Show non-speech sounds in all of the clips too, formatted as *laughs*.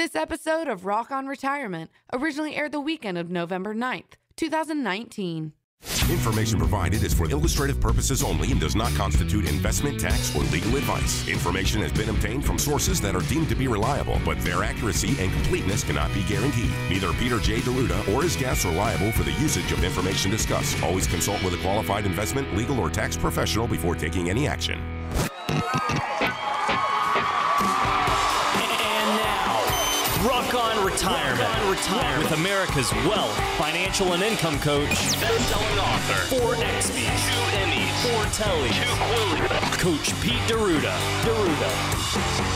This episode of Rock on Retirement originally aired the weekend of November 9th, 2019. Information provided is for illustrative purposes only and does not constitute investment, tax, or legal advice. Information has been obtained from sources that are deemed to be reliable, but their accuracy and completeness cannot be guaranteed. Neither Peter J. D'Arruda or his guests are liable for the usage of information discussed. Always consult with a qualified investment, legal, or tax professional before taking any action. Retirement, Rock Retirement. with America's wealth, financial, and income coach, best-selling author, four XBs, two Emmys, four Tellys, two Quillies, Coach Pete D'Arruda. D'Arruda.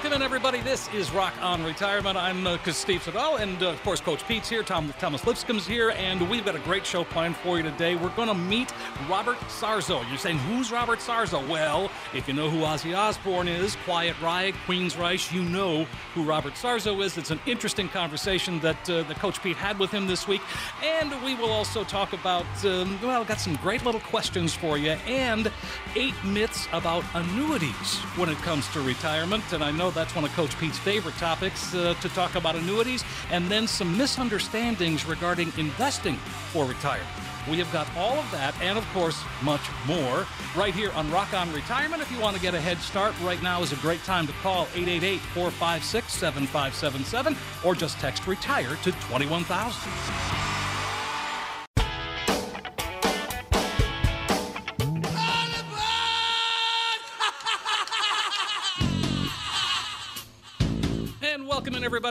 Welcome in, everybody. This is Rock on Retirement. I'm uh, Steve Siddall, and uh, of course, Coach Pete's here. Tom, Thomas Lipscomb's here, and we've got a great show planned for you today. We're going to meet Robert Sarzo. You're saying, who's Robert Sarzo? Well, if you know who Ozzy Osbourne is, Quiet Riot, Queensryche, you know who Robert Sarzo is. It's an interesting conversation that uh, the Coach Pete had with him this week, and we will also talk about, um, well, got some great little questions for you, and eight myths about annuities when it comes to retirement. And I know that's one of Coach Pete's favorite topics uh, to talk about annuities, and then some misunderstandings regarding investing for retirement. We have got all of that, and of course, much more, right here on Rock On Retirement. If you want to get a head start, right now is a great time to call 888 456 7577 or just text retire to 21000.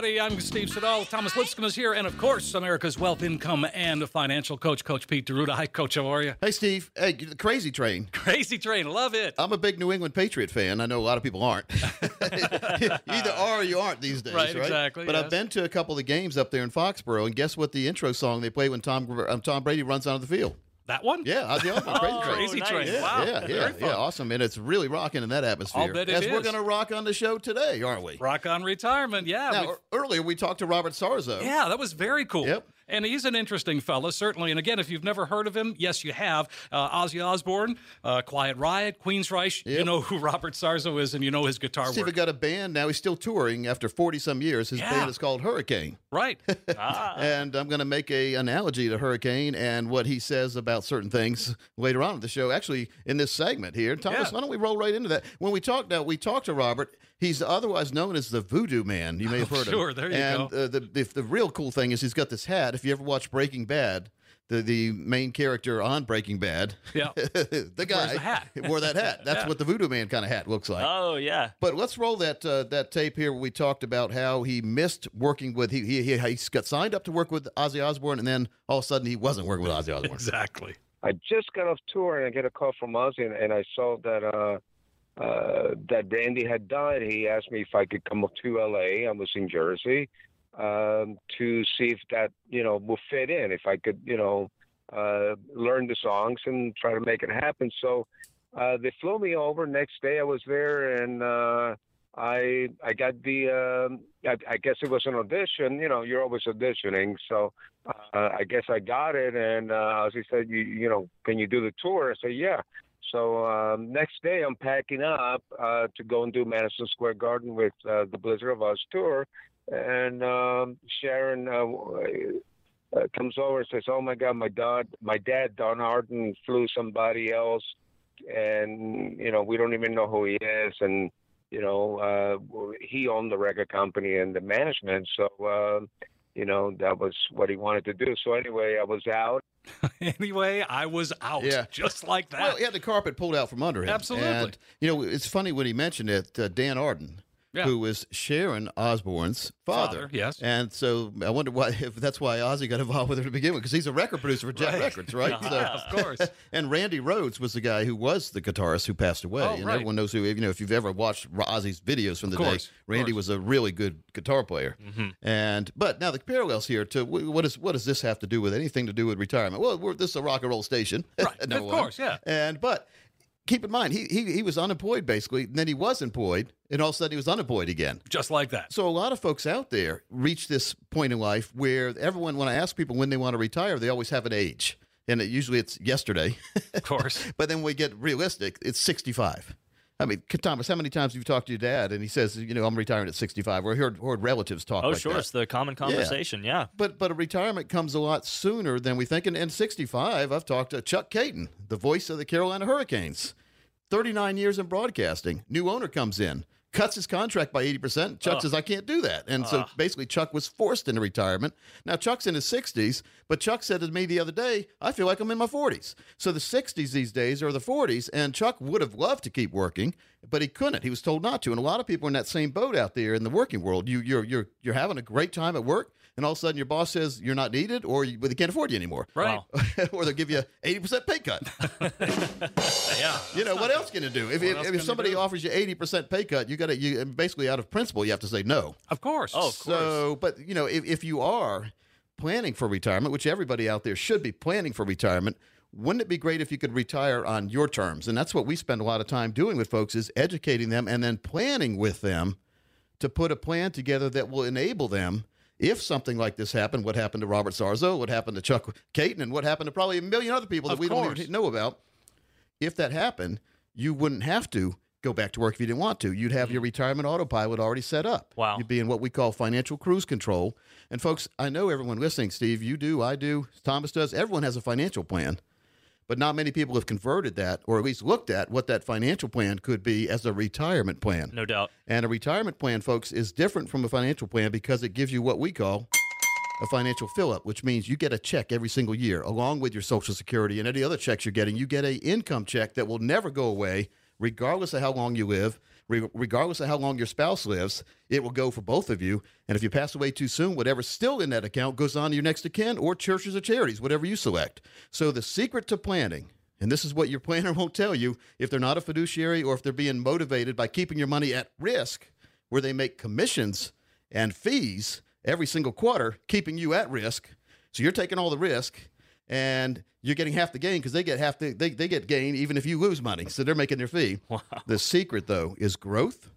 Everybody. I'm Steve Siddall. Thomas Lipscomb is here. And of course, America's wealth, income, and financial coach, Coach Pete D'Arruda. Hi, Coach. How are you? Hey, Steve. Hey, the crazy train. *laughs* Crazy train. Love it. I'm a big New England Patriot fan. I know a lot of people aren't. *laughs* Either are or you aren't these days, Right, right? exactly, But yes. I've been to a couple of the games up there in Foxborough, and guess what? The intro song they play when Tom um, Tom Brady runs onto the field. That one? Yeah, Ozzy Osbourne, crazy *laughs* Oh, train. Crazy train. Yeah, wow. yeah, yeah, yeah, awesome, and it's really rocking in that atmosphere. I'll bet it As we're going to rock on the show today, aren't we? Rock on retirement. Yeah. Now, earlier we talked to Robert Sarzo. Yeah, that was very cool. Yep. And he's an interesting fella, certainly. And again, if you've never heard of him, yes, you have. Uh, Ozzy Osbourne, uh, Quiet Riot, Queensryche. You know who Robert Sarzo is, and you know his guitar Steve work. got a band now. He's still touring after 40 some years. His Yeah. band is called Hurricane. Right. *laughs* and I'm going to make a analogy to Hurricane and what he says about certain things later on in the show. Actually, in this segment here, Thomas, Yeah. why don't we roll right into that? When we talked now, we talked to Robert. He's otherwise known as the Voodoo Man. You may have *laughs* heard of him. sure, there you and, go. uh, the, the the real cool thing is he's got this hat. If you ever watch Breaking Bad. The, the main character on Breaking Bad, Yeah. *laughs* the guy the hat. *laughs* wore that hat. That's Yeah. what the Voodoo Man kind of hat looks like. Oh, yeah. But let's roll that uh, that tape here. Where we talked about how he missed working with he he he he got signed up to work with Ozzy Osbourne, and then all of a sudden he wasn't working with Ozzy Osbourne. exactly. I just got off tour and I get a call from Ozzy and, and I saw that uh, uh, that Randy had died. He asked me if I could come up to LA. I was in Jersey um, to see if that you know would fit in. If I could you know uh, learn the songs and try to make it happen. So uh, they flew me over. Next day I was there and. Uh, I I got the um, I, I guess it was an audition. You know, you're always auditioning, so uh, I guess I got it. And uh, as he said, you you know, can you do the tour? I said, yeah. So um, next day, I'm packing up uh, to go and do Madison Square Garden with uh, the Blizzard of Oz tour, and um, Sharon uh, uh, comes over and says, "Oh my God, my dad, my dad, Don Arden, flew somebody else, and you know, we don't even know who he is, and." you know, uh, he owned the record company and the management. So, uh, you know, that was what he wanted to do. So anyway, I was out. *laughs* Anyway, I was out. Yeah. Just like that. Well, he had the carpet pulled out from under him. Absolutely. And you know, it's funny when he mentioned it. Uh, Dan Arden. Yeah. Who was Sharon Osbourne's father? Father, yes. And so I wonder why if that's why Ozzy got involved with her to begin with because he's a record producer for Jet Right. Records, right? *laughs* So- of course. *laughs* and Randy Rhoads was the guy who was the guitarist who passed away. Oh, and right. everyone knows who, you know, if you've ever watched Ozzy's videos from the course, day, Randy. Mm-hmm. was a really good guitar player. And but now the parallels here to wh- what is what does this have to do with anything to do with retirement? Well, we're, this is a rock and roll station, Right, *laughs* of one. course, yeah. And but keep in mind, he, he he was unemployed basically, and then he was employed, and all of a sudden he was unemployed again. Just like that. So a lot of folks out there reach this point in life where everyone, when I ask people when they want to retire, they always have an age, and it, usually it's yesterday. Of course. *laughs* but then we get realistic, it's 65. I mean, Thomas, how many times have you talked to your dad and he says, you know, I'm retiring at 65, or heard, heard relatives talk Oh, like sure. that. It's the common conversation. Yeah. But but a retirement comes a lot sooner than we think. And, and 65, I've talked to Chuck Kaiton, the voice of the Carolina Hurricanes. 39 years in broadcasting. New owner comes in, cuts his contract by 80%. Chuck says, I can't do that. And so basically, Chuck was forced into retirement. Now, Chuck's in his 60s, but Chuck said to me the other day, I feel like I'm in my 40s. So the 60s these days are the 40s. And Chuck would have loved to keep working, but he couldn't. He was told not to. And a lot of people are in that same boat out there in the working world. You, you're, you're, you're having a great time at work. And all of a sudden, your boss says you're not needed, or you, well, they can't afford you anymore, Right. Wow. *laughs* or they'll give you eighty percent pay cut. *laughs* Yeah. You know what else can you do? If, if, if somebody do? offers you eighty percent pay cut, you got to you basically out of principle you have to say no. Of course. Oh, of course. So, but you know, if, if you are planning for retirement, which everybody out there should be planning for retirement, wouldn't it be great if you could retire on your terms? And that's what we spend a lot of time doing with folks is educating them and then planning with them to put a plan together that will enable them. If something like this happened, what happened to Robert Sarzo, what happened to Chuck Kaiton, and what happened to probably a million other people that Of we don't even know about, if that happened, you wouldn't have to go back to work if you didn't want to. You'd have your mm-hmm. retirement autopilot already set up. Wow. You'd be in what we call financial cruise control. And folks, I know everyone listening, Steve, you do, I do, Thomas does. Everyone has a financial plan. But not many people have converted that or at least looked at what that financial plan could be as a retirement plan. No doubt. And a retirement plan, folks, is different from a financial plan because it gives you what we call a financial fill up, which means you get a check every single year along with your Social Security and any other checks you're getting. You get a income check that will never go away, regardless of how long you live, re- regardless of how long your spouse lives. It will go for both of you. And if you pass away too soon, whatever's still in that account goes on to your next of kin or churches or charities, whatever you select. So the secret to planning and this is what your *laughs* planner won't tell you if they're not a fiduciary or if they're being motivated by keeping your money at risk, where they make commissions and fees every single quarter, keeping you at risk. So you're taking all the risk and you're getting half the gain because they get half the they, they get gain even if you lose money. So they're making their fee. Wow. The secret though is growth,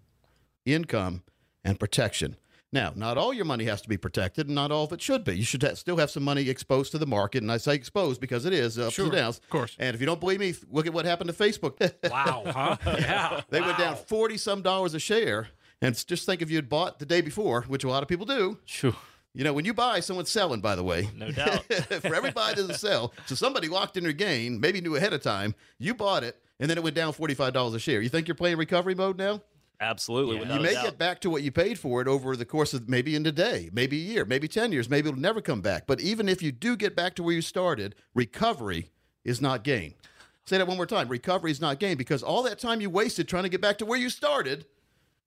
income, and protection. Now, not all your money has to be protected, and not all of it should be. You should ha- still have some money exposed to the market, and I say exposed because it is ups Sure, and downs. of course. And if you don't believe me, look at what happened to Facebook. *laughs* Wow. Huh? Yeah. *laughs* they went down forty some dollars a share, and just think if you had bought the day before, which a lot of people do. Phew. You know, when you buy, someone's selling. By the way, No doubt. *laughs* for every buy there's a sell. So somebody locked in their gain, maybe knew ahead of time. You bought it, and then it went down forty five dollars a share. You think you're playing recovery mode now? Absolutely. Yeah. You may doubt. get back to what you paid for it over the course of maybe in a day, maybe a year, maybe 10 years, maybe it'll never come back. But even if you do get back to where you started, recovery is not gain. Say that one more time. Recovery is not gain because all that time you wasted trying to get back to where you started,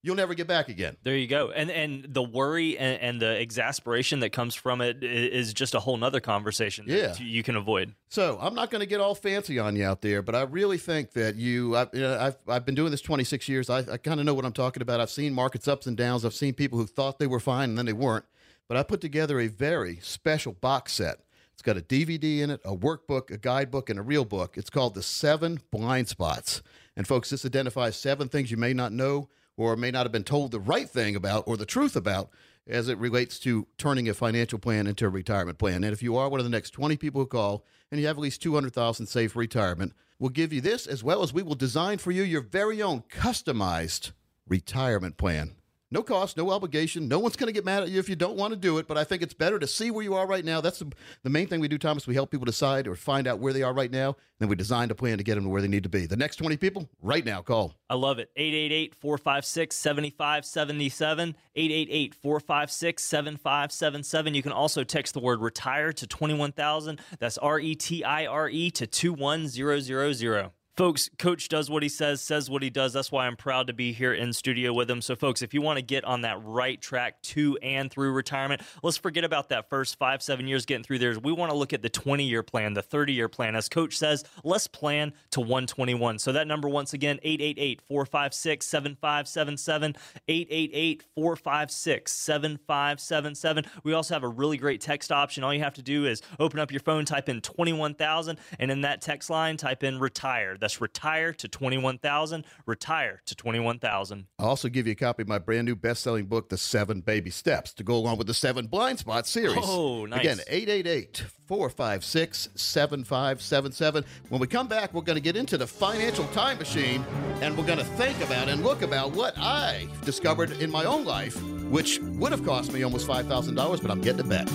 you'll never get back again. There you go. And and the worry and, and the exasperation that comes from it is just a whole nother conversation that Yeah. you can avoid. So I'm not going to get all fancy on you out there, but I really think that you, I, you know, I've, I've been doing this 26 years. I, I kind of know what I'm talking about. I've seen markets ups and downs. I've seen people who thought they were fine and then they weren't. But I put together a very special box set. It's got a DVD in it, a workbook, a guidebook, and a real book. It's called The Seven Blind Spots. And folks, this identifies seven things you may not know or may not have been told the right thing about or the truth about as it relates to turning a financial plan into a retirement plan. And if you are one of the next 20 people who call and you have at least 200,000 saved for retirement, we'll give you this as well as we will design for you your very own customized retirement plan. No cost, no obligation. No one's going to get mad at you if you don't want to do it, but I think it's better to see where you are right now. That's the, the main thing we do, Thomas. We help people decide or find out where they are right now, then we design a plan to get them to where they need to be. The next 20 people, right now, call. I love it. 888 456 7577. 888 456 7577. You can also text the word retire to 21000. That's R E T I R E to 21000. Folks, Coach does what he says, says what he does. That's why I'm proud to be here in studio with him. So, folks, if you want to get on that right track to and through retirement, let's forget about that first five, seven years getting through there. We want to look at the 20 year plan, the 30 year plan. As Coach says, let's plan to 121. So, that number, once again, 888 456 7577. 888 456 7577. We also have a really great text option. All you have to do is open up your phone, type in 21,000, and in that text line, type in retire. That's retire to 21,000. Retire to 21,000. I'll also give you a copy of my brand new best selling book, The Seven Baby Steps, to go along with the Seven Blind Spot series. Oh, nice. Again, 888 456 7577. When we come back, we're going to get into the financial time machine and we're going to think about and look about what I discovered in my own life, which would have cost me almost $5,000, but I'm getting it back.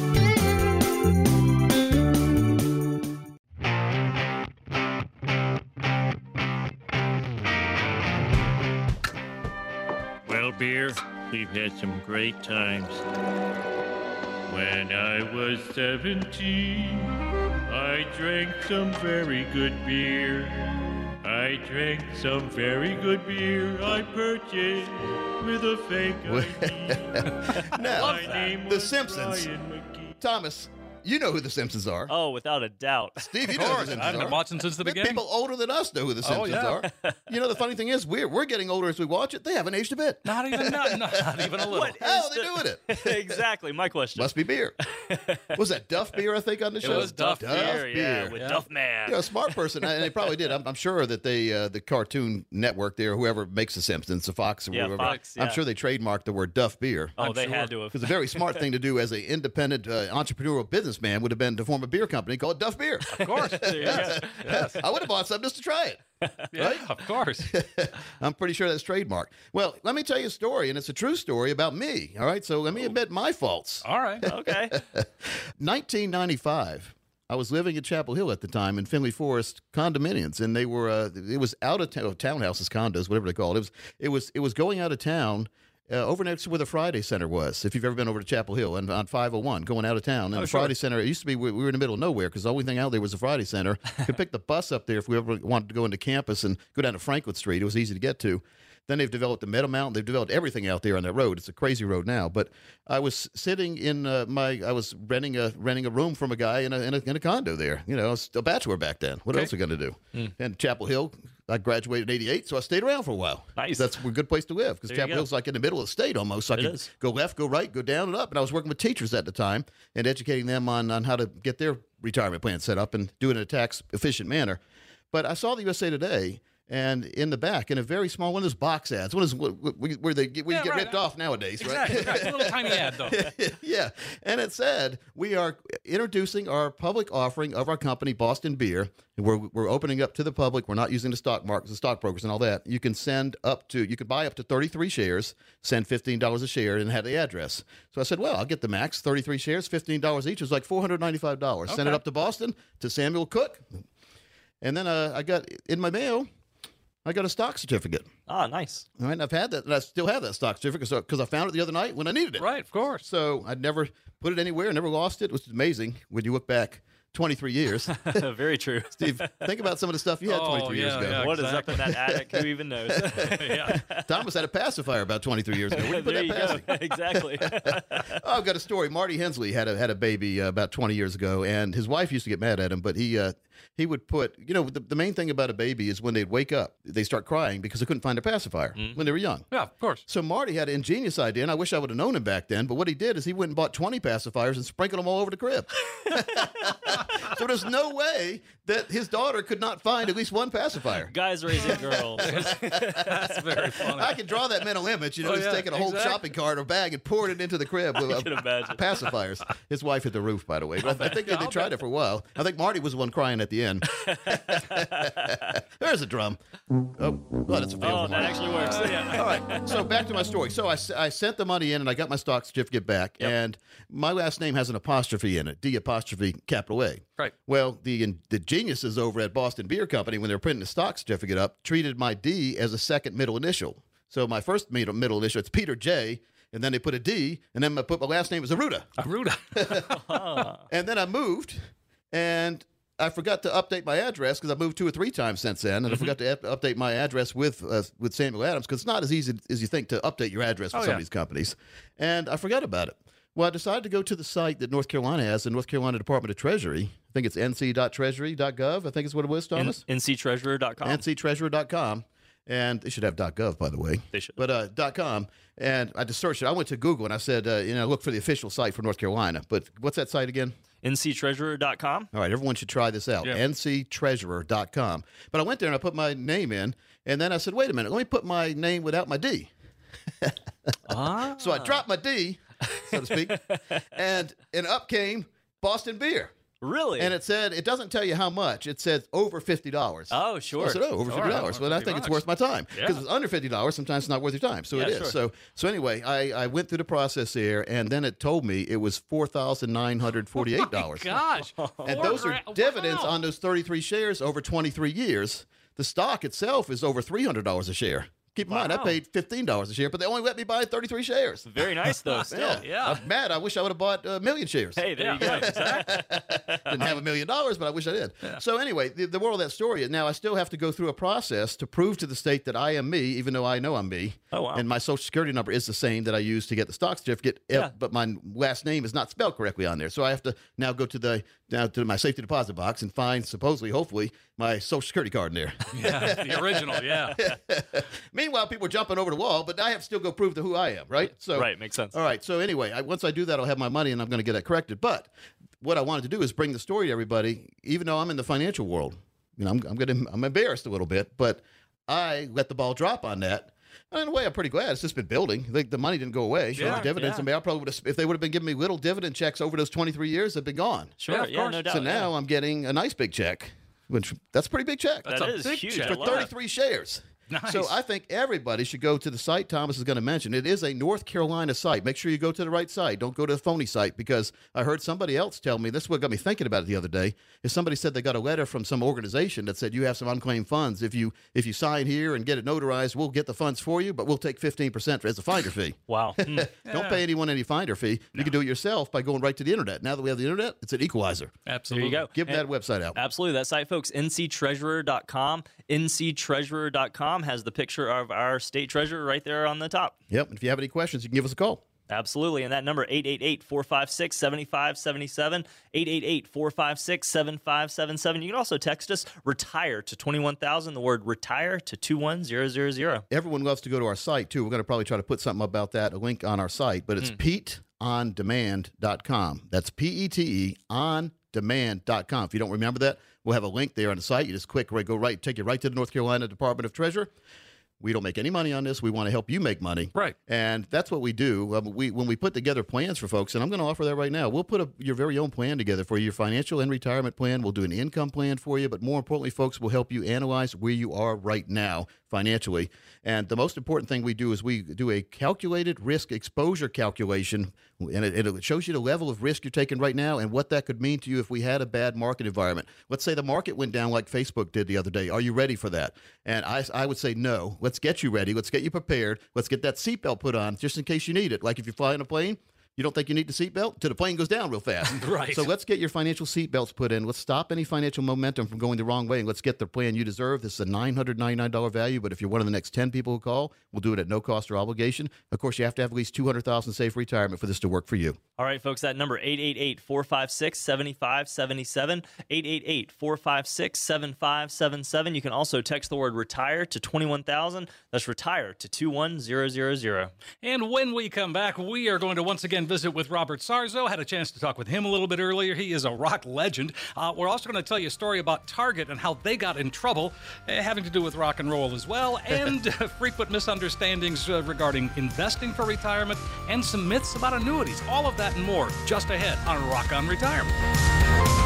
Beer, we've had some great times. When I was 17, I drank some very good beer. I drank some very good beer I purchased with a fake ID. *laughs* Now, My name The Simpsons. Thomas, you know who the Simpsons are. Oh, without a doubt. Steve, you Of know who course, the I've been are. watching since the beginning. People older than us know who the Simpsons Oh, Simpsons yeah. are. You know, the funny thing is, we're we're getting older as we watch it. They haven't aged a bit. Not even, not, *laughs* not even a little. What How is are they the- doing it? *laughs* exactly. My question. Must be beer. *laughs* was that Duff beer? I think on the show. It was Duff Duff beer, yeah, with Yeah. Duff Man. You know, a smart person, and they probably did. I'm, I'm sure that they, uh, the Cartoon Network there, whoever makes the Simpsons, the Fox or Yeah, whoever, Fox, I'm sure they trademarked the word Duff beer. oh, I'm they sure. had to have. Because a very smart thing to do as an independent uh, entrepreneurial businessman would have been to form a beer company called Duff Beer. Of course. There you go. yes. I would have bought some just to try it. *laughs* Yeah, of course. *laughs* I'm pretty sure that's trademark. Well, let me tell you a story, and it's a true story about me. All right, so let me admit my faults. All right. Okay. *laughs* 1995. I was living in Chapel Hill at the time in Finley Forest condominiums, and they were uh, it was out of town, townhouses, condos, whatever they called it. It was it was it was going out of town. Uh, over next to where the Friday Center was, if you've ever been over to Chapel Hill and on 501, going out of town. And Oh, the sure. Friday Center, it used to be, we we were in the middle of nowhere because the only thing out there was the Friday Center. Could pick the bus up there if we ever wanted to go into campus and go down to Franklin Street. It was easy to get to. Then they've developed the Meadowmont. They've developed everything out there on that road. It's a crazy road now. But I was sitting in uh, my, I was renting a renting a room from a guy in a in a, in a condo there. You know, I was a bachelor back then. What else are we going to do? And Chapel Hill, I graduated in '88, so I stayed around for a while. Nice. That's a good place to live because Chapel. Hill's like in the middle of the state almost. So I It could is. go left, go right, go down and up. And I was working with teachers at the time and educating them on on how to get their retirement plan set up and do it in a tax efficient manner. But I saw the USA Today. And in the back, in a very small one of those box ads, one of those wh- wh- where they get, where Yeah, you get right. ripped off nowadays, right? Exactly. right. A little tiny *laughs* ad, though. yeah. And it said, we are introducing our public offering of our company, Boston Beer. And we're, we're opening up to the public. We're not using the stock markets, the stockbrokers and all that. You can send up to, you can buy up to 33 shares, send $15 a share, and have the address. So I said, well, I'll get the max 33 shares, $15 each. It was like $495. Send it up to Boston to Samuel Cook. And then uh, I got in my mail, I got a stock certificate. Ah, nice. All right. And I've had that, and I still have that stock certificate because I found it the other night when I needed it. Right, of course. So I'd never put it anywhere, never lost it, which is amazing when you look back 23 years. *laughs* Very true. *laughs* Steve, think about some of the stuff you had Oh, 23 years yeah, ago. yeah. What is up in that attic? Who even knows? *laughs* yeah. Thomas had a pacifier about 23 years ago. Where you put there that you past go. exactly. Oh, I've got a story. Marty Hensley had a had a baby uh, about 20 years ago, and his wife used to get mad at him, but he uh, he would put, you know, the, the main thing about a baby is when they'd wake up, they start crying because they couldn't find a pacifier when they were young. Yeah, of course. So Marty had an ingenious idea, and I wish I would have known him back then. But what he did is he went and bought 20 pacifiers and sprinkled them all over the crib. *laughs* so there's no way that his daughter could not find at least one pacifier. Guys raising girls. *laughs* That's very funny. I can draw that mental image. You know, Oh, he's yeah, taking a whole exactly. shopping cart or bag and pouring it into the crib with uh, can imagine. pacifiers. His wife hit the roof, by the way. *laughs* But I, I think they, they tried it for a while. I think Marty was the one crying at the end. *laughs* There's a drum. Oh, well, that's a Oh, that actually works. Uh, yeah. All right. So back to my story. So I, I sent the money in and I got my stock certificate back. And my last name has an apostrophe in it D apostrophe capital A. Right. Well, the the geniuses over at Boston Beer Company, when they were printing the stock certificate up, treated my D as a second middle initial. So my first middle, middle initial, it's Peter J. And then they put a D, and then I put my last name as Arruda. Arruda. *laughs* *laughs* Oh. And then I moved, and I forgot to update my address because I moved two or three times since then, and I forgot to up- update my address with uh, with Samuel Adams because it's not as easy as you think to update your address for Oh, some yeah. of these companies, and I forgot about it. Well, I decided to go to the site that North Carolina has, the North Carolina Department of Treasury. I think it's nc.treasury.gov. I think is what it was, Thomas. NCTreasurer.com. nctreasurer.com. And they should have .gov, by the way. They should. But uh, .com. And I just searched it. I went to Google and I said, uh, you know, look for the official site for North Carolina. But what's that site again? nctreasurer.com. All right, everyone should try this out. Yeah. nctreasurer.com. But I went there and I put my name in, and then I said, wait a minute, let me put my name without my D. *laughs* Ah. So I dropped my D, so to speak, *laughs* and and up came Boston Beer. Really? And it said it doesn't tell you how much. It says over fifty dollars. Oh, sure. I said, oh, over fifty dollars. over Well, I 50 think it's worth my time because Yeah. it's under fifty dollars. Sometimes it's not worth your time. So it Yeah, is. sure. So so anyway, I, I went through the process here, and then it told me it was four thousand nine hundred forty-eight dollars. *laughs* Gosh. and Four those are dividends wow. on those thirty-three shares over twenty-three years. The stock itself is over three hundred dollars a share. Keep in mind, I paid fifteen dollars a share, but they only let me buy thirty-three shares. Very nice, though, *laughs* still. Yeah, yeah. I'm mad. I wish I would have bought a million shares. Hey, there you go. *laughs* Didn't have a million dollars, but I wish I did. So anyway, the, the moral of that story is now I still have to go through a process to prove to the state that I am me, even though I know I'm me. Oh, wow. And my social security number is the same that I use to get the stock certificate, Yeah. but my last name is not spelled correctly on there. So I have to now go to the now to my safety deposit box and find supposedly, hopefully, my social security card in there. *laughs* Yeah, the original. Yeah. *laughs* Meanwhile, people are jumping over the wall, but I have to still go prove to who I am, right? So Right, makes sense. All right. So anyway, I, once I do that, I'll have my money, and I'm going to get that corrected. But what I wanted to do is bring the story to everybody, even though I'm in the financial world. You know, I'm I'm getting I'm embarrassed a little bit, but I let the ball drop on that. And in a way, I'm pretty glad. It's just been building. The, the money didn't go away. Yeah, the dividends. yeah. I mean, I probably would have, if they would have been giving me little dividend checks over those 23 years, they've been gone. Sure, Yeah, yeah, of course. no doubt. so yeah. now I'm getting a nice big check, which that's a pretty big check That That's a is big huge. check. I for love 33 shares. Nice. So I think everybody should go to the site Thomas is going to mention. It is a North Carolina site. Make sure you go to the right site. Don't go to the phony site because I heard somebody else tell me this is what got me thinking about it the other day. Is somebody said they got a letter from some organization that said you have some unclaimed funds. If you if you sign here and get it notarized, we'll get the funds for you, but we'll take 15% as a finder fee. *laughs* Wow. Hmm. *laughs* Don't pay anyone any finder fee. You can do it yourself by going right to the internet. Now that we have the internet, it's an equalizer. Absolutely. There you go. Give that website out. Absolutely. That site, folks, nctreasurer.com. nctreasurer.com has the picture of our state treasurer right there on the top. Yep. And if you have any questions, you can give us a call. Absolutely. And that number, 888-456-7577, 888-456-7577. You can also text us, retire to 21,000, the word retire to 21000. everyone loves to go to our site too. We're going to probably try to put something about that, a link on our site, but it's hmm. PeteOnDemand.com. That's P E T E on demand.com. If you don't remember that, we'll have a link there on the site. You just click right, go right, take you right to the North Carolina Department of Treasury. We don't make any money on this. We want to help you make money. Right. And that's what we do. Um, we when we put together plans for folks, and I'm going to offer that right now. We'll put a, your very own plan together for your financial and retirement plan. We'll do an income plan for you, but more importantly, folks, we'll help you analyze where you are right now financially. And the most important thing we do is we do a calculated risk exposure calculation, and it, it shows you the level of risk you're taking right now and what that could mean to you if we had a bad market environment. Let's say the market went down like Facebook did the other day. Are you ready for that? And I, I would say no. Let's get you ready. Let's get you prepared. Let's get that seatbelt put on just in case you need it. Like if you fly in a plane, you don't think you need the seatbelt till the plane goes down real fast. *laughs* Right. So let's get your financial seatbelts put in. Let's stop any financial momentum from going the wrong way, and let's get the plan you deserve. This is a nine hundred ninety nine dollar value, but if you're one of the next ten people who call, we'll do it at no cost or obligation. Of course, you have to have at least two hundred thousand safe retirement for this to work for you. All right, folks, that number 888-456-7577, 888-456-7577. You can also text the word retire to 21000. That's retire to 21000. And when we come back, we are going to once again visit with Robert Sarzo. Had a chance to talk with him a little bit earlier. He is a rock legend. Uh, we're also going to tell you a story about Target and how they got in trouble, uh, having to do with rock and roll as well, *laughs* and uh, frequent misunderstandings uh, regarding investing for retirement, and some myths about annuities. All of that and more just ahead on Rock on Retirement.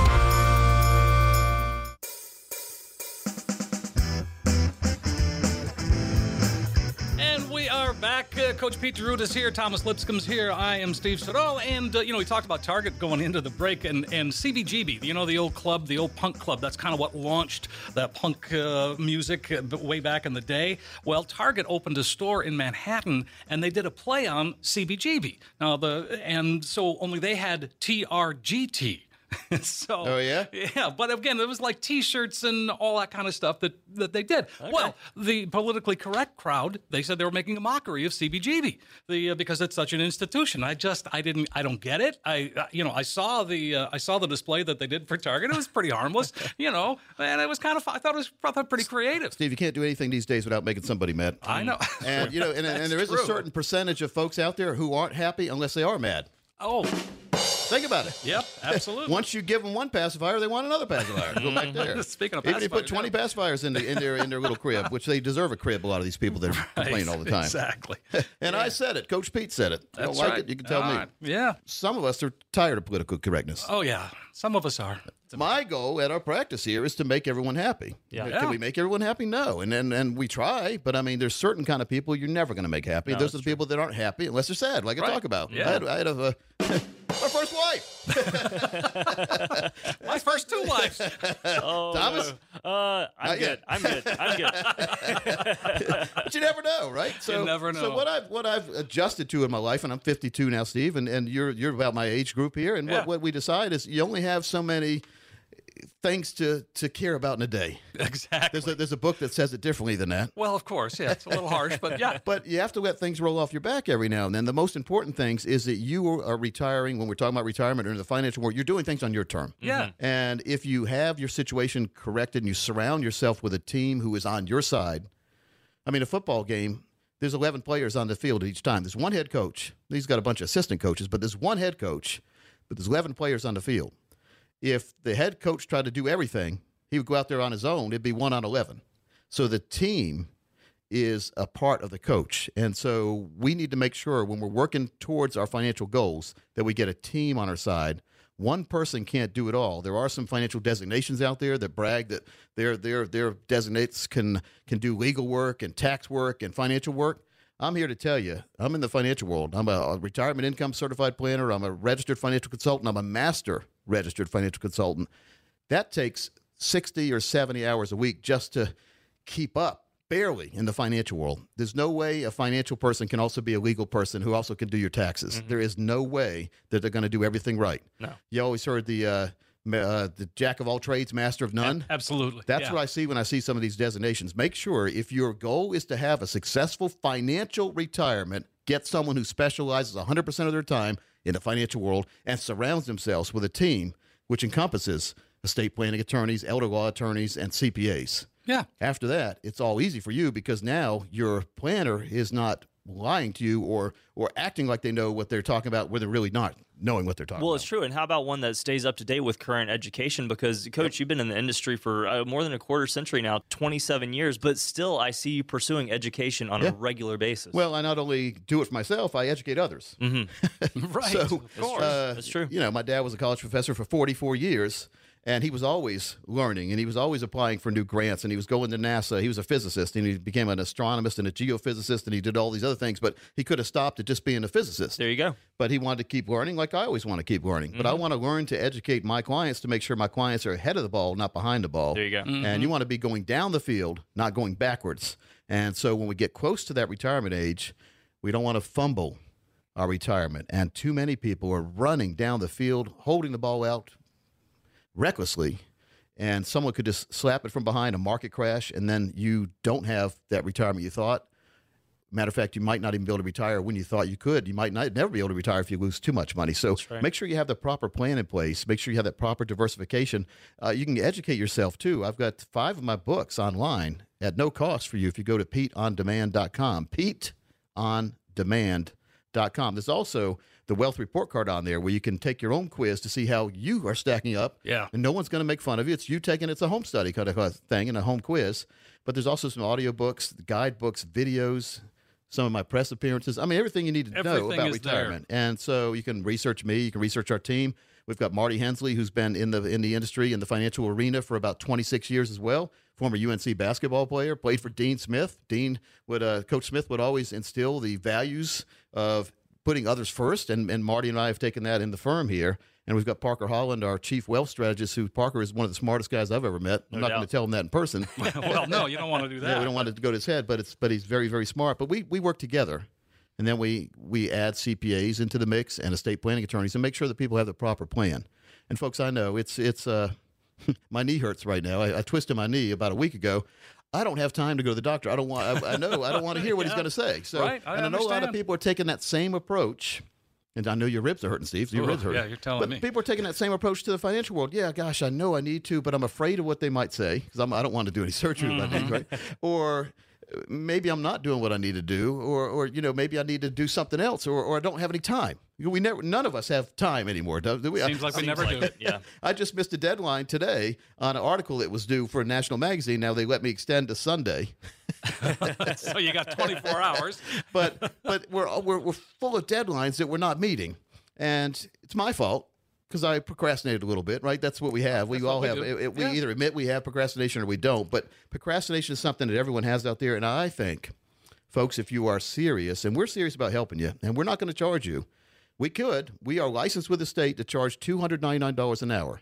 We are back. Uh, Coach Pete D'Arruda is here. Thomas Lipscomb's here. I am Steve Siddall. And, uh, you know, we talked about Target going into the break and, and CBGB, you know, the old club, the old punk club. That's kind of what launched that punk uh, music uh, way back in the day. Well, Target opened a store in Manhattan and they did a play on CBGB. Now, the, and so only they had TRGT. *laughs* so Oh, yeah? yeah but again it was like t-shirts and all that kind of stuff that that they did. Well the politically correct crowd they said they were making a mockery of cbgb the uh, because it's such an institution. I just i didn't i don't get it. I uh, you know i saw the uh, i saw the display that they did for target. It was pretty harmless *laughs* you know and it was kind of i thought it was I thought pretty creative. Steve, you can't do anything these days without making somebody mad. i know. And you know, and, and *laughs* there is a certain percentage of folks out there who aren't happy unless they are mad. oh Think about it. Yep, absolutely. Once you give them one pacifier, they want another pacifier. Go back mm-hmm. there. *laughs* Speaking of Even if you put pacifiers, 20 pacifiers in, the, in, their, in their little crib, which they deserve a crib, a lot of these people that *laughs* complain all the time. Exactly. *laughs* And I said it. Coach Pete said it. You don't like right. it, you can tell me. right. Yeah. Some of us are tired of political correctness. Oh yeah. Some of us are. My goal at our practice here is to make everyone happy. Yeah. Can we make everyone happy? No. And, and and we try, but I mean, there's certain kind of people you're never going to make happy. Those are the people that aren't happy unless they're sad, like I talk about. Yeah. I had, I had a, *laughs* my first wife. *laughs* *laughs* My first two wives. Oh, Thomas? no. Uh, I'm Not good. yet. I'm good. I'm good. *laughs* but you never know, right? So, you never know. So what I've what I've adjusted to in my life, and I'm 52 now, Steve, and, and you're you're about my age group here, and Yeah. what, what we decide is you only have so many things to to care about in a day. exactly. There's a, there's a book that says it differently than that. well, of course. Yeah, it's a little harsh, but yeah. *laughs* But you have to let things roll off your back every now and then. The most important things is that you are retiring when we're talking about retirement or in the financial world. You're doing things on your term. Yeah. Mm-hmm. And if you have your situation corrected and you surround yourself with a team who is on your side, I mean, a football game, there's 11 players on the field each time. There's one head coach. He's got a bunch of assistant coaches, but there's one head coach, but there's 11 players on the field. If the head coach tried to do everything, he would go out there on his own. It'd be one on 11. So the team is a part of the coach. And so we need to make sure when we're working towards our financial goals that we get a team on our side. One person can't do it all. There are some financial designations out there that brag that their their their designates can can do legal work and tax work and financial work. I'm here to tell you, I'm in the financial world. I'm a, retirement income certified planner. I'm a registered financial consultant. I'm a master registered financial consultant. That takes 60 or 70 hours a week just to keep up barely in the financial world. There's no way a financial person can also be a legal person who also can do your taxes. There is no way that they're going to do everything right. No. You always heard the uh, uh, the jack of all trades, master of none. Absolutely. That's yeah. what I see when I see some of these designations. Make sure if your goal is to have a successful financial retirement, get someone who specializes 100% of their time in the financial world and surrounds themselves with a team which encompasses estate planning attorneys, elder law attorneys, and CPAs. Yeah. After that, it's all easy for you because now your planner is not lying to you or or acting like they know what they're talking about when they're really not knowing what they're talking Well, about. it's true. And how about one that stays up to date with current education? Because, Coach, you've been in the industry for uh, more than a quarter century now, 27 years, but still I see you pursuing education on Yeah. a regular basis. Well, I not only do it for myself, I educate others. *laughs* Right. So, of course. uh, That's true. You know, my dad was a college professor for 44 years, and he was always learning, and he was always applying for new grants, and he was going to NASA. He was a physicist, and he became an astronomist and a geophysicist, and he did all these other things, but he could have stopped at just being a physicist. there you go. But he wanted to keep learning, like I always want to keep learning. But I Mm-hmm. want to learn to educate my clients to make sure my clients are ahead of the ball, not behind the ball. There you go. And you want to be going down the field, not going backwards. And so when we get close to that retirement age, we don't want to fumble our retirement. And too many people are running down the field, holding the ball out recklessly. And someone could just slap it from behind a market crash, and then you don't have that retirement you thought. Matter of fact, you might not even be able to retire when you thought you could. You might not never be able to retire if you lose too much money. So right. make sure you have the proper plan in place. Make sure you have that proper diversification. Uh, you can educate yourself too. I've got five of my books online at no cost for you if you go to PeteOnDemand.com. PeteOnDemand.com. There's also the wealth report card on there where you can take your own quiz to see how you are stacking up. Yeah. And no one's going to make fun of you. It's you taking it's a home study kind of thing and a home quiz. But there's also some audio books, guidebooks, videos, some of my press appearances. I mean, everything you need to know about is there. retirement. And so you can research me, you can research our team. We've got Marty Hensley, who's been in the in the industry in the financial arena for about 26 years as well. Former UNC basketball player, played for Dean Smith. Dean would, uh, Coach Smith would always instill the values of putting others first, and, and Marty and I have taken that in the firm here. And we've got Parker Holland, our chief wealth strategist, who Parker is one of the smartest guys I've ever met. I'm not going to tell him that in person. *laughs* well, no, you don't want to do that. *laughs* Yeah, we don't want it to go to his head, but it's but he's very very smart. But we we work together, and then we we add CPAs into the mix and estate planning attorneys and make sure that people have the proper plan. And folks, I know it's it's uh *laughs* my knee hurts right now. I, I twisted my knee about a week ago. I don't have time to go to the doctor. I don't want. I, I know. I don't want to hear what he's *laughs* going to say. So, Right, I and I know a lot of people are taking that same approach. And I know your ribs are hurting, Steve. Your ribs hurt. yeah, you're telling but me. people are taking that same approach to the financial world. Yeah, gosh, I know I need to, but I'm afraid of what they might say because I don't want to do any surgery Mm-hmm. knees, right? *laughs* Or maybe I'm not doing what I need to do, or or you know maybe I need to do something else, or or I don't have any time. We never, none of us have time anymore. Do do we? Seems like we Seems never like do. it, yeah. *laughs* I just missed a deadline today on an article that was due for a national magazine. Now they let me extend to Sunday, *laughs* so you got 24 hours. *laughs* but but we're, we're we're full of deadlines that we're not meeting, and it's my fault because I procrastinated a little bit. Right? That's what we have. We That's all we have. it- it- we Yeah. either admit we have procrastination or we don't. But procrastination is something that everyone has out there, and I think, folks, if you are serious, and we're serious about helping you, and we're not going to charge you. We could. We are licensed with the state to charge $299 an hour.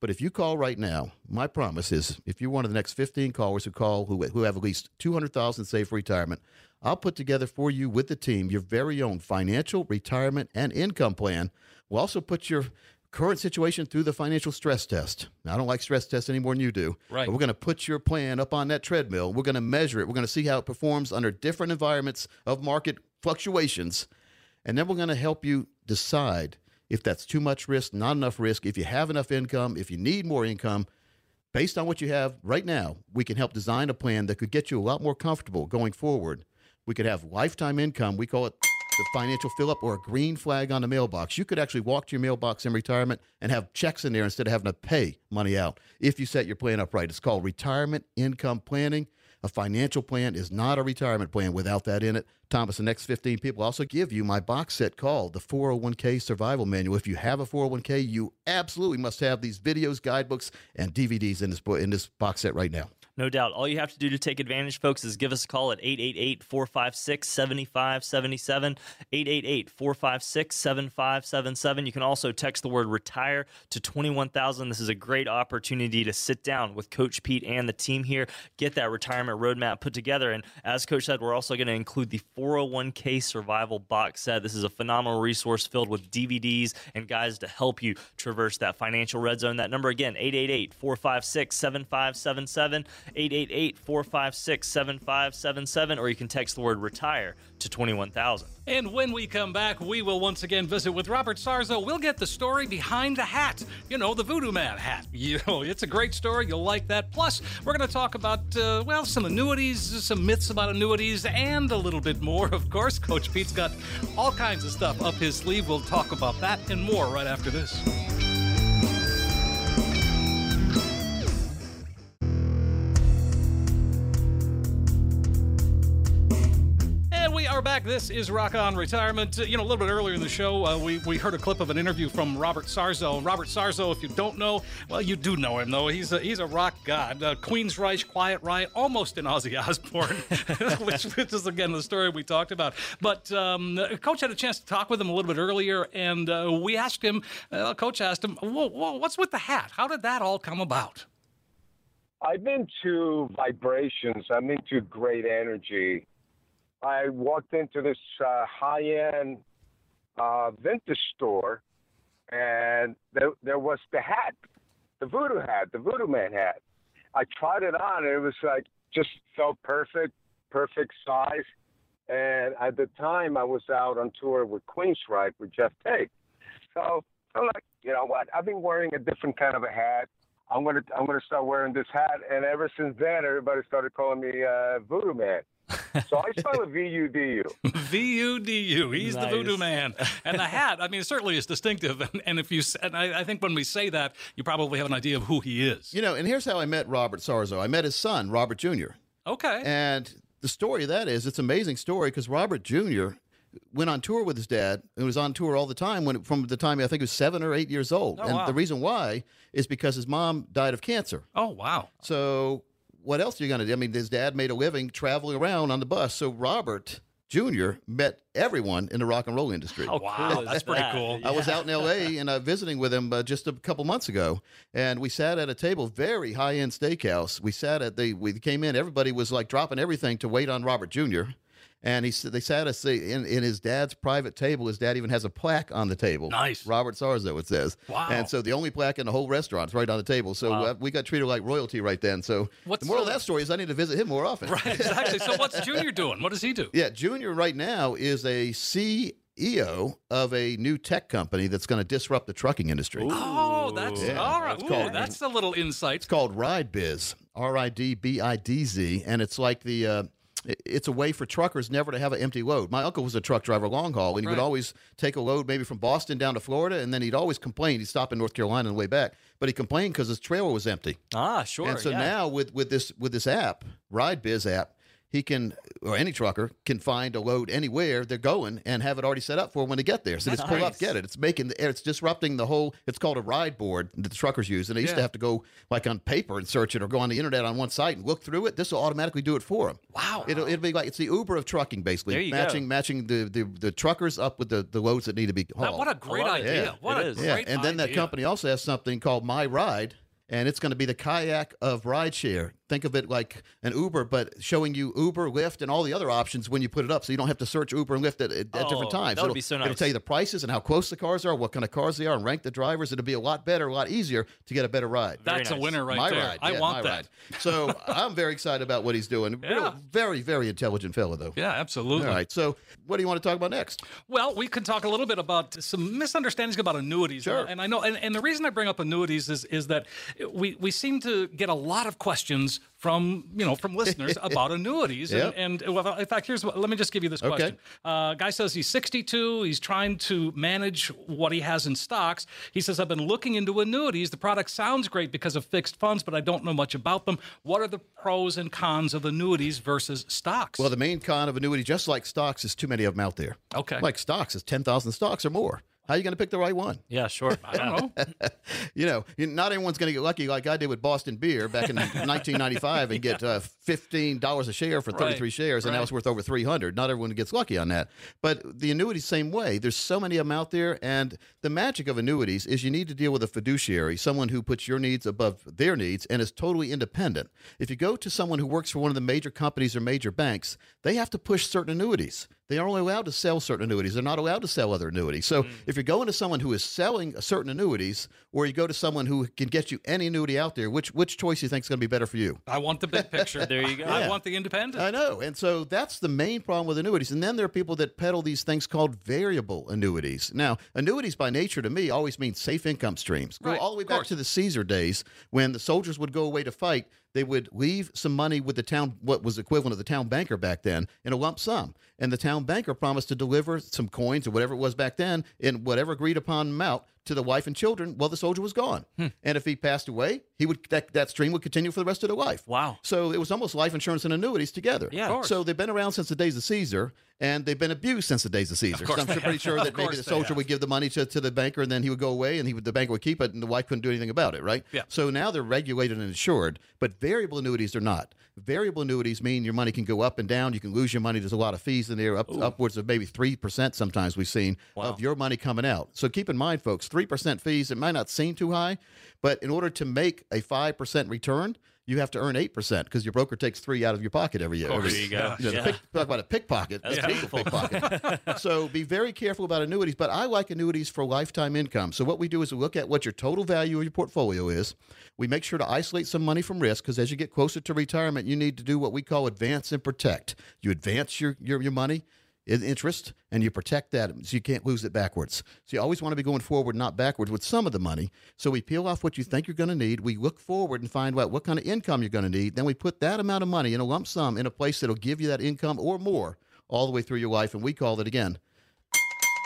But if you call right now, my promise is if you're one of the next 15 callers who call who, who have at least 200,000 saved for retirement, I'll put together for you with the team your very own financial, retirement, and income plan. We'll also put your current situation through the financial stress test. Now, I don't like stress tests any more than you do. Right. But we're going to put your plan up on that treadmill. We're going to measure it. We're going to see how it performs under different environments of market fluctuations. And then we're going to help you decide if that's too much risk, not enough risk, if you have enough income, if you need more income. Based on what you have right now, we can help design a plan that could get you a lot more comfortable going forward. We could have lifetime income. We call it the financial fill up or a green flag on the mailbox. You could actually walk to your mailbox in retirement and have checks in there instead of having to pay money out if you set your plan up right. It's called retirement income planning. A financial plan is not a retirement plan without that in it. Thomas, the next 15 people also give you my box set called the 401k Survival Manual. If you have a 401k, you absolutely must have these videos, guidebooks, and DVDs in this in this box set right now. No doubt. All you have to do to take advantage, folks, is give us a call at 888 456 7577. 888 456 7577. You can also text the word retire to 21000. This is a great opportunity to sit down with Coach Pete and the team here, get that retirement roadmap put together. And as Coach said, we're also going to include the 401k survival box set. This is a phenomenal resource filled with DVDs and guides to help you traverse that financial red zone. That number again, 888 456 7577. 888 456 7577, or you can text the word retire to 21000. And when we come back, we will once again visit with Robert Sarzo. We'll get the story behind the hat. You know, the Voodoo Man hat. *laughs* You know, it's a great story. You'll like that. Plus, we're going to talk about, uh, well, some annuities, some myths about annuities, and a little bit more. Of course, Coach Pete's got all kinds of stuff up his sleeve. We'll talk about that and more right after this. Back. This is Rock On Retirement. Uh, You know, a little bit earlier in the show, uh, we, we heard a clip of an interview from Robert Sarzo. Robert Sarzo, if you don't know, well, you do know him, though. He's a, he's a rock god. Uh, Queensryche, Quiet Riot, almost an Ozzy Osbourne, *laughs* which, which is, again, the story we talked about. But um, Coach had a chance to talk with him a little bit earlier, and uh, we asked him, uh, Coach asked him, whoa, whoa, what's with the hat? How did that all come about? I've been to vibrations. I'm into great energy. I walked into this uh, high-end uh, vintage store, and there, there was the hat, the voodoo hat, the voodoo man hat. I tried it on, and it was like just felt perfect, perfect size. And at the time, I was out on tour with Queensryche with Geoff Tate. So I'm like, you know what? I've been wearing a different kind of a hat. I'm gonna I'm gonna start wearing this hat, and ever since then, everybody started calling me uh, Voodoo Man. So I spell it V U D U. *laughs* V U D U. He's the voodoo man. And the hat, I mean, it certainly is distinctive. And, and if you, s- and I, I think when we say that, you probably have an idea of who he is. You know, and here's how I met Robert Sarzo. I met his son, Robert Jr. Okay. And the story of that is it's an amazing story because Robert Jr. went on tour with his dad and was on tour all the time when from the time I think he was seven or eight years old. Oh, and wow. the reason why is because his mom died of cancer. oh, wow. So what else are you going to do? I mean, his dad made a living traveling around on the bus. So Robert Jr. met everyone in the rock and roll industry. How Wow, cool that's pretty that? cool. I was out in L.A. *laughs* and uh, visiting with him uh, just a couple months ago, and we sat at a table, very high-end steakhouse. We sat at the, we came in, everybody was like dropping everything to wait on Robert Jr. And he said they sat us in, in his dad's private table. His dad even has a plaque on the table. Nice. Robert Sarzo, it says. Wow. And so the only plaque in the whole restaurant is right on the table. So Wow. uh, we got treated like royalty right then. So What's the moral the- of that story is I need to visit him more often. Right, exactly. So what's Junior doing? What does he do? Yeah, Junior right now is a CEO of a new tech company that's going to disrupt the trucking industry. Oh, that's Yeah, all right. that's Ooh, called- that's a little insight. It's called Ride Bidz, R I D B I D Z, and it's like the uh, i- it's a way for truckers never to have an empty load. My uncle was a truck driver long haul, and he Right. would always take a load maybe from Boston down to Florida, and then he'd always complain. He'd stop in North Carolina on the way back, but he complained because his trailer was empty. Ah, sure. and so yeah. now with with this with this app, RideBidz app, he can or any trucker can find a load anywhere they're going and have it already set up for when they get there. So That's just pull up, get it. It's making the, it's disrupting the whole. It's called a ride board that the truckers use, and they used to have to go like on paper and search it or go on the internet on one site and look through it. This will automatically do it for them. Wow. It'll, it'll be like it's the Uber of trucking, basically. There you go. matching matching the, the the truckers up with the, the loads that need to be That- hauled. what a great love idea! Yeah, what it a is. yeah, and then that company also has something called My Ride, and it's going to be the kayak of rideshare. Think of it like an Uber, but showing you Uber, Lyft, and all the other options when you put it up, so you don't have to search Uber and Lyft at, at, at Oh, different times. that would it'll, be so nice. It'll tell you the prices and how close the cars are, what kind of cars they are, and rank the drivers. It'll be a lot better, a lot easier to get a better ride. That's a winner right my there. ride, I yeah, want my that. ride. So *laughs* I'm very excited about what he's doing. Real- very, very intelligent fellow, though. Yeah, absolutely. All right. So, what do you want to talk about next? Well, we can talk a little bit about some misunderstandings about annuities. Sure. And I know, and, and the reason I bring up annuities is is that we we seem to get a lot of questions from you know from listeners *laughs* about annuities. Yep. And, and well, in fact, here's what, let me just give you this Okay. question. Uh, guy says he's 62. He's trying to manage what he has in stocks. He says I've been looking into annuities. The product sounds great because of fixed funds, but I don't know much about them. What are the pros and cons of annuities versus stocks? Well, the main con of annuity, just like stocks, is too many of them out there. Okay. Like stocks, is 10,000 stocks or more. How are you going to pick the right one? Yeah, sure. *laughs* I don't know. *laughs* You know, not everyone's going to get lucky like I did with Boston Beer back in *laughs* 1995 and get uh, $15 a share for 33 Right, shares, and now right. it's worth over 300. Not everyone gets lucky on that. But the annuities, same way. There's so many of them out there, and the magic of annuities is you need to deal with a fiduciary, someone who puts your needs above their needs and is totally independent. If you go to someone who works for one of the major companies or major banks, they have to push certain annuities. They are only allowed to sell certain annuities. They're not allowed to sell other annuities. So mm. if you're going to someone who is selling certain annuities, or you go to someone who can get you any annuity out there, which which choice do you think is going to be better for you? I want the big picture. There you go. I *laughs* want the independent. I know. And so that's the main problem with annuities. And then there are people that peddle these things called variable annuities. Now, annuities by nature to me always mean safe income streams. Go Right, all the way back to the Caesar days when the soldiers would go away to fight. They would leave some money with the town, what was equivalent of the town banker back then, in a lump sum. And the town banker promised to deliver some coins or whatever it was back then in whatever agreed upon amount to the wife and children while the soldier was gone. Hmm. And if he passed away, he would that, that stream would continue for the rest of their life. Wow. So it was almost life insurance and annuities together. Yeah. Of course. So they've been around since the days of Caesar, and they've been abused since the days of Caesar. course so I'm pretty have. sure that maybe the soldier have. would give the money to, to the banker, and then he would go away, and he would the banker would keep it, and the wife couldn't do anything about it, right? Yeah. So now they're regulated and insured, but variable annuities are not. Variable annuities mean your money can go up and down. You can lose your money. There's a lot of fees in there, up, upwards of maybe three percent. Sometimes we've seen of your money coming out. So keep in mind, folks, three percent fees. It might not seem too high, but in order to make a five percent return, you have to earn eight percent because your broker takes three out of your pocket every year. course. Every- There you go. you know, Yeah. pick, talk about a pickpocket. That's That's a painful. pickpocket. *laughs* so be very careful about annuities. But I like annuities for lifetime income. So what we do is we look at what your total value of your portfolio is. We make sure to isolate some money from risk because as you get closer to retirement, you need to do what we call advance and protect. You advance your your, your money. In Interest and you protect that so you can't lose it backwards. So you always want to be going forward, not backwards, with some of the money. So we peel off what you think you're going to need. We look forward and find out what kind of income you're going to need. Then we put that amount of money in a lump sum in a place that'll give you that income or more all the way through your life. And we call it again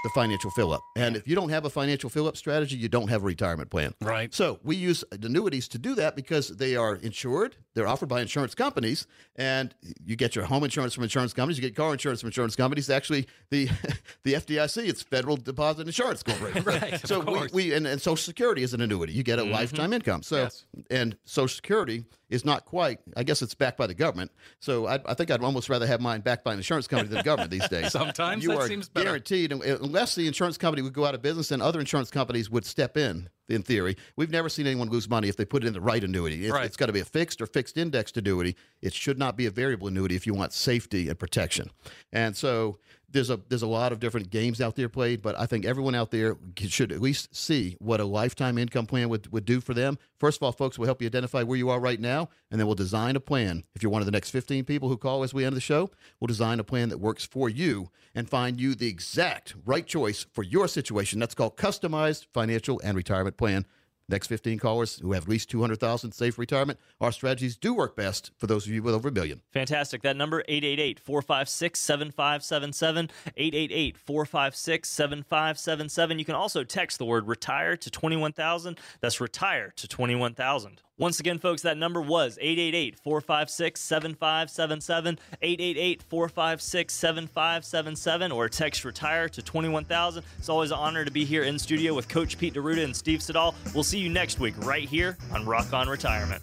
the financial fill up. And if you don't have a financial fill up strategy, you don't have a retirement plan. Right. So we use annuities to do that because they are insured. They're offered by insurance companies, and you get your home insurance from insurance companies. You get car insurance from insurance companies. Actually, the *laughs* the FDIC, it's Federal Deposit Insurance Corporation. *laughs* Right, So we, we and, and Social Security is an annuity. You get a mm-hmm. lifetime income. So Yes. and Social Security is not quite. I guess it's backed by the government. So I, I think I'd almost rather have mine backed by an insurance company than the government these days. *laughs* Sometimes you that are seems better. guaranteed, unless the insurance company would go out of business and other insurance companies would step in. In theory, we've never seen anyone lose money if they put it in the right annuity. It, Right. It's got to be a fixed or fixed indexed annuity. It should not be a variable annuity if you want safety and protection. And so there's a there's a lot of different games out there played, but I think everyone out there should at least see what a lifetime income plan would, would do for them. First of all, folks, we'll help you identify where you are right now, and then we'll design a plan. If you're one of the next 15 people who call as we end the show, we'll design a plan that works for you and find you the exact right choice for your situation. That's called customized financial and retirement plan. Next 15 callers who have at least 200,000 safe retirement. Our strategies do work best for those of you with over a million. Fantastic. That number 888-456-7577, 888-456-7577. You can also text the word retire to 21,000. That's retire to 21,000. Once again, folks, that number was 888 456 7577, 888 456 7577, or text retire to 21000. It's always an honor to be here in studio with Coach Pete D'Arruda and Steve Siddall. We'll see you next week right here on Rock On Retirement.